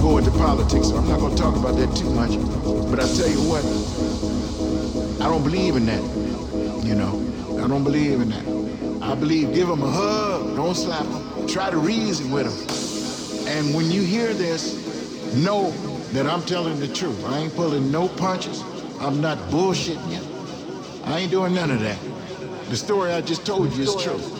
go into politics, so I'm not going to talk about that too much. But I tell you what, I don't believe in that. You know, I don't believe in that. I believe give them a hug, don't slap them. Try to reason with them. And when you hear this, know that I'm telling the truth. I ain't pulling no punches. I'm not bullshitting you. I ain't doing none of that. The story I just told you is true.